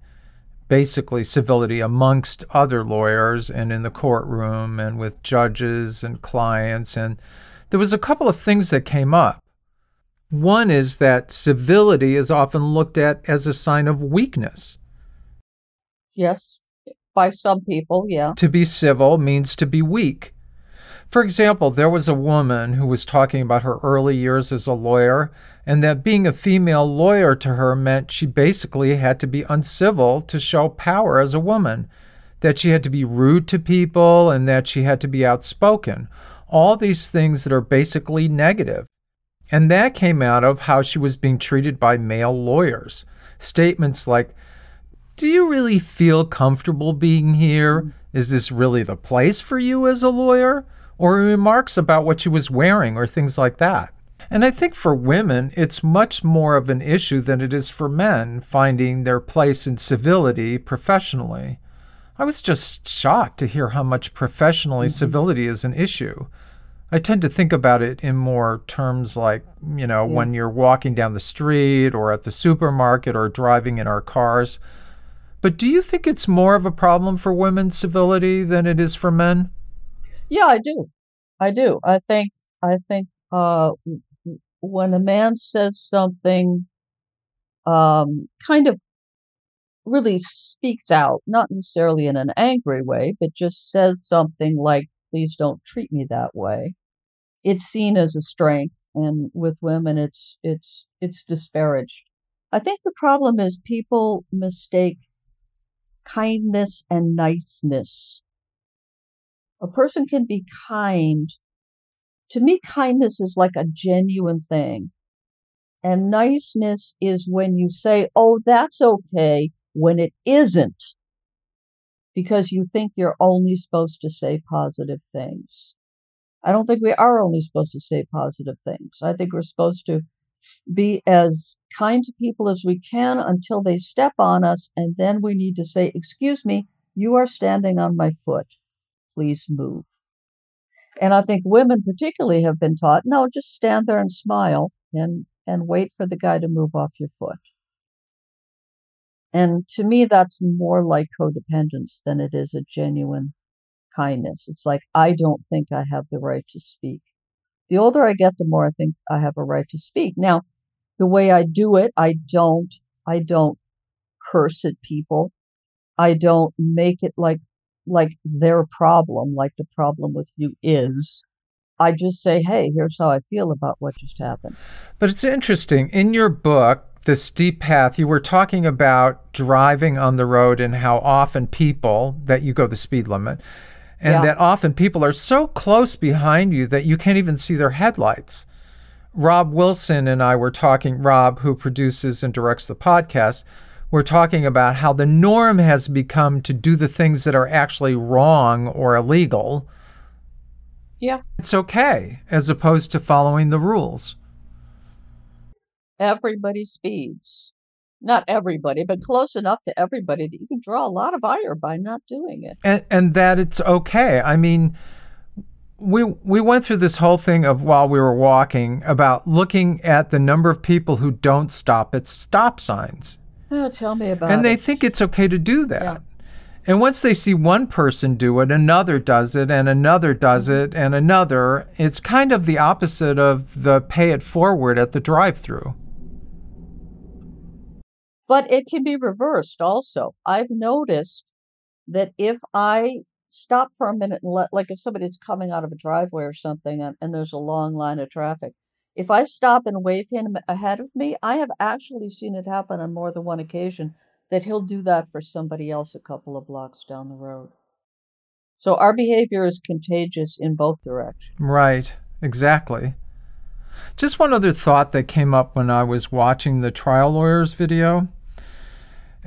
Basically, civility amongst other lawyers and in the courtroom and with judges and clients. And there was a couple of things that came up. One is that civility is often looked at as a sign of weakness. Yes by some people, yeah. To be civil means to be weak. For example, there was a woman who was talking about her early years as a lawyer, and that being a female lawyer to her meant she basically had to be uncivil to show power as a woman, that she had to be rude to people, and that she had to be outspoken. All these things that are basically negative. And that came out of how she was being treated by male lawyers. Statements like, do you really feel comfortable being here? Is this really the place for you as a lawyer? Or remarks about what she was wearing or things like that. And I think for women, it's much more of an issue than it is for men finding their place in civility professionally. I was just shocked to hear how much professionally mm-hmm. civility is an issue. I tend to think about it in more terms like, you know, yeah. when you're walking down the street or at the supermarket or driving in our cars. But do you think it's more of a problem for women's civility than it is for men? Yeah, I do. I do. I think I think uh, when a man says something um, kind of really speaks out, not necessarily in an angry way, but just says something like, please don't treat me that way. It's seen as a strength. And with women, it's, it's, it's disparaged. I think the problem is people mistake kindness and niceness. A person can be kind. To me, kindness is like a genuine thing. And niceness is when you say, oh, that's okay, when it isn't, because you think you're only supposed to say positive things. I don't think we are only supposed to say positive things. I think we're supposed to be as kind to people as we can until they step on us, and then we need to say, Excuse me, you are standing on my foot. Please move. And I think women particularly have been taught, no, just stand there and smile and, and wait for the guy to move off your foot. And to me, that's more like codependence than it is a genuine kindness. It's like, I don't think I have the right to speak. The older I get, the more I think I have a right to speak. Now, the way I do it, I don't, I don't curse at people. I don't make it like, like their problem, like the problem with you is. I just say, hey, here's how I feel about what just happened. But it's interesting. In your book, The Steep Path, you were talking about driving on the road and how often people, that you go the speed limit, and yeah. that often people are so close behind you that you can't even see their headlights. Rob Wilson and I were talking, Rob, who produces and directs the podcast, we're talking about how the norm has become to do the things that are actually wrong or illegal. Yeah. It's okay, as opposed to following the rules. Everybody speeds not everybody, but close enough to everybody that you can draw a lot of ire by not doing it. And, and that it's okay. I mean, we we went through this whole thing of while we were walking about looking at the number of people who don't stop at stop signs. Oh, tell me about and it. And they think it's okay to do that. Yeah. And once they see one person do it, another does it, and another does mm-hmm. it, and another, it's kind of the opposite of the pay it forward at the drive through. But it can be reversed also. I've noticed that if I stop for a minute and let, like if somebody's coming out of a driveway or something and, and there's a long line of traffic, if I stop and wave him ahead of me, I have actually seen it happen on more than one occasion that he'll do that for somebody else a couple of blocks down the road. So our behavior is contagious in both directions. Right, exactly. Just one other thought that came up when I was watching the trial lawyers video.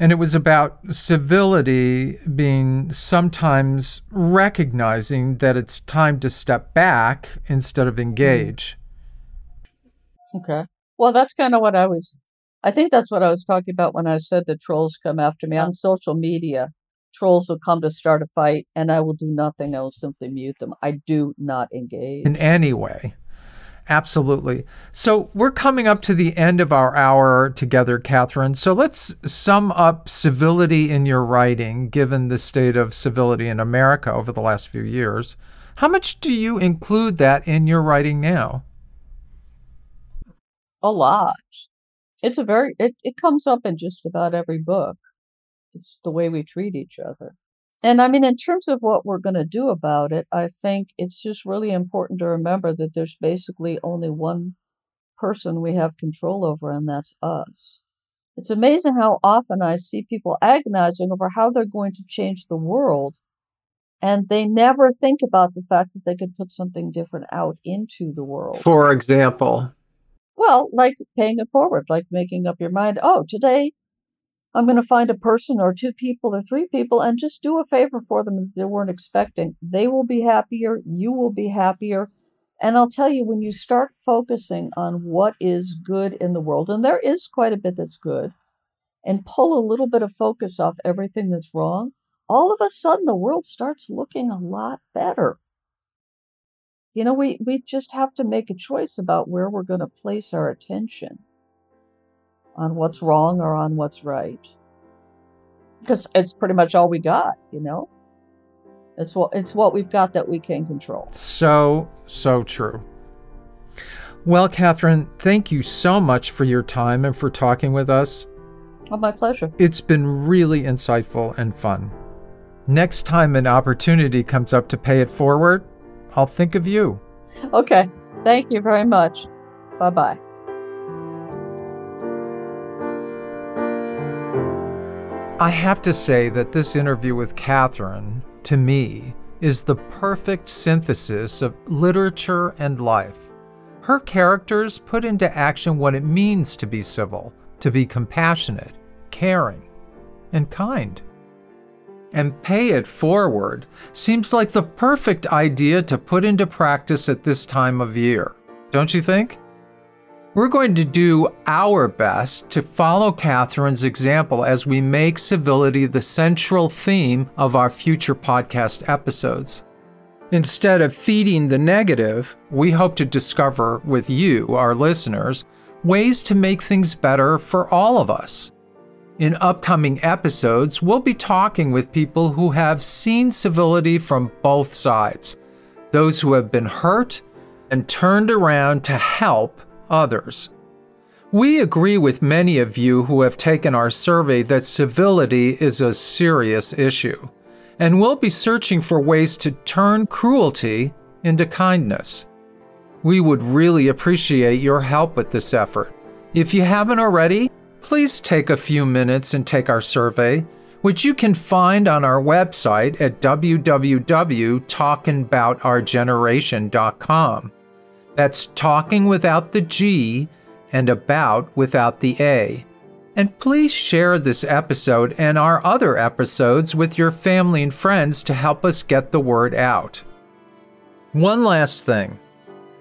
And it was about civility being sometimes recognizing that it's time to step back instead of mm-hmm. engage. Okay. Well, that's kind of what I was, I think that's what I was talking about when I said the trolls come after me on social media. Trolls will come to start a fight, and I will do nothing. I will simply mute them. I do not engage. In any way. Absolutely. So we're coming up to the end of our hour together, Catherine. So let's sum up civility in your writing, given the state of civility in America over the last few years. How much do you include that in your writing now? A lot. It's a very, it, it comes up in just about every book. It's the way we treat each other. And I mean, in terms of what we're going to do about it, I think it's just really important to remember that there's basically only one person we have control over, and that's us. It's amazing how often I see people agonizing over how they're going to change the world, and they never think about the fact that they could put something different out into the world. For example, well, like paying it forward, like making up your mind, oh, today I'm going to find a person or two people or three people and just do a favor for them that they weren't expecting. They will be happier. You will be happier. And I'll tell you, when you start focusing on what is good in the world, and there is quite a bit that's good, and pull a little bit of focus off everything that's wrong, all of a sudden the world starts looking a lot better. You know, we, we just have to make a choice about where we're going to place our attention on what's wrong or on what's right. Because it's pretty much all we got, you know? It's what it's what we've got that we can control. So, so true. Well, Catherine, thank you so much for your time and for talking with us. Oh, my pleasure. It's been really insightful and fun. Next time an opportunity comes up to pay it forward, I'll think of you. Okay. Thank you very much. Bye bye. I have to say that this interview with Catherine, to me, is the perfect synthesis of literature and life. Her characters put into action what it means to be civil, to be compassionate, caring, and kind. And pay it forward seems like the perfect idea to put into practice at this time of year, don't you think? We're going to do our best to follow Catherine's example as we make civility the central theme of our future podcast episodes. Instead of feeding the negative, we hope to discover with you, our listeners, ways to make things better for all of us. In upcoming episodes, we'll be talking with people who have seen civility from both sides those who have been hurt and turned around to help others. We agree with many of you who have taken our survey that civility is a serious issue, and we'll be searching for ways to turn cruelty into kindness. We would really appreciate your help with this effort. If you haven't already, please take a few minutes and take our survey, which you can find on our website at www.talkingboutourgeneration.com. That's talking without the G and about without the A. And please share this episode and our other episodes with your family and friends to help us get the word out. One last thing.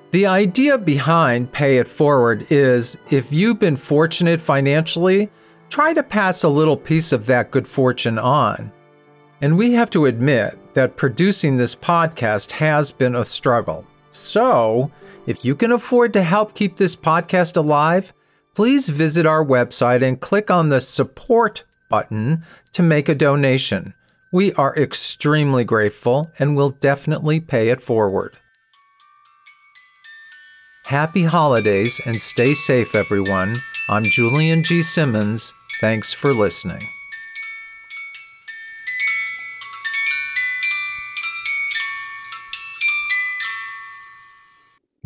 The idea behind Pay It Forward is if you've been fortunate financially, try to pass a little piece of that good fortune on. And we have to admit that producing this podcast has been a struggle. So, if you can afford to help keep this podcast alive, please visit our website and click on the support button to make a donation. We are extremely grateful and will definitely pay it forward. Happy holidays and stay safe, everyone. I'm Julian G. Simmons. Thanks for listening.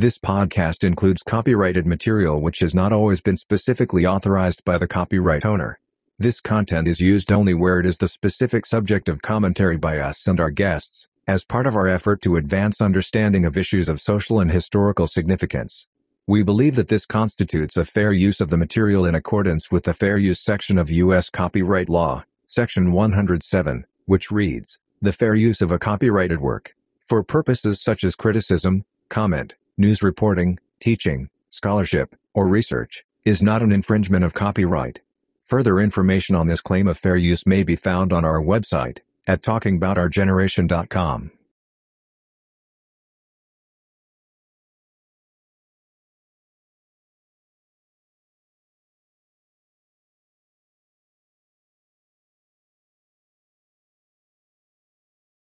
This podcast includes copyrighted material which has not always been specifically authorized by the copyright owner. This content is used only where it is the specific subject of commentary by us and our guests as part of our effort to advance understanding of issues of social and historical significance. We believe that this constitutes a fair use of the material in accordance with the Fair Use section of U.S. Copyright Law, Section 107, which reads, The fair use of a copyrighted work, for purposes such as criticism, comment, news reporting, teaching, scholarship, or research, is not an infringement of copyright. Further information on this claim of fair use may be found on our website, at talkingboutourgeneration.com.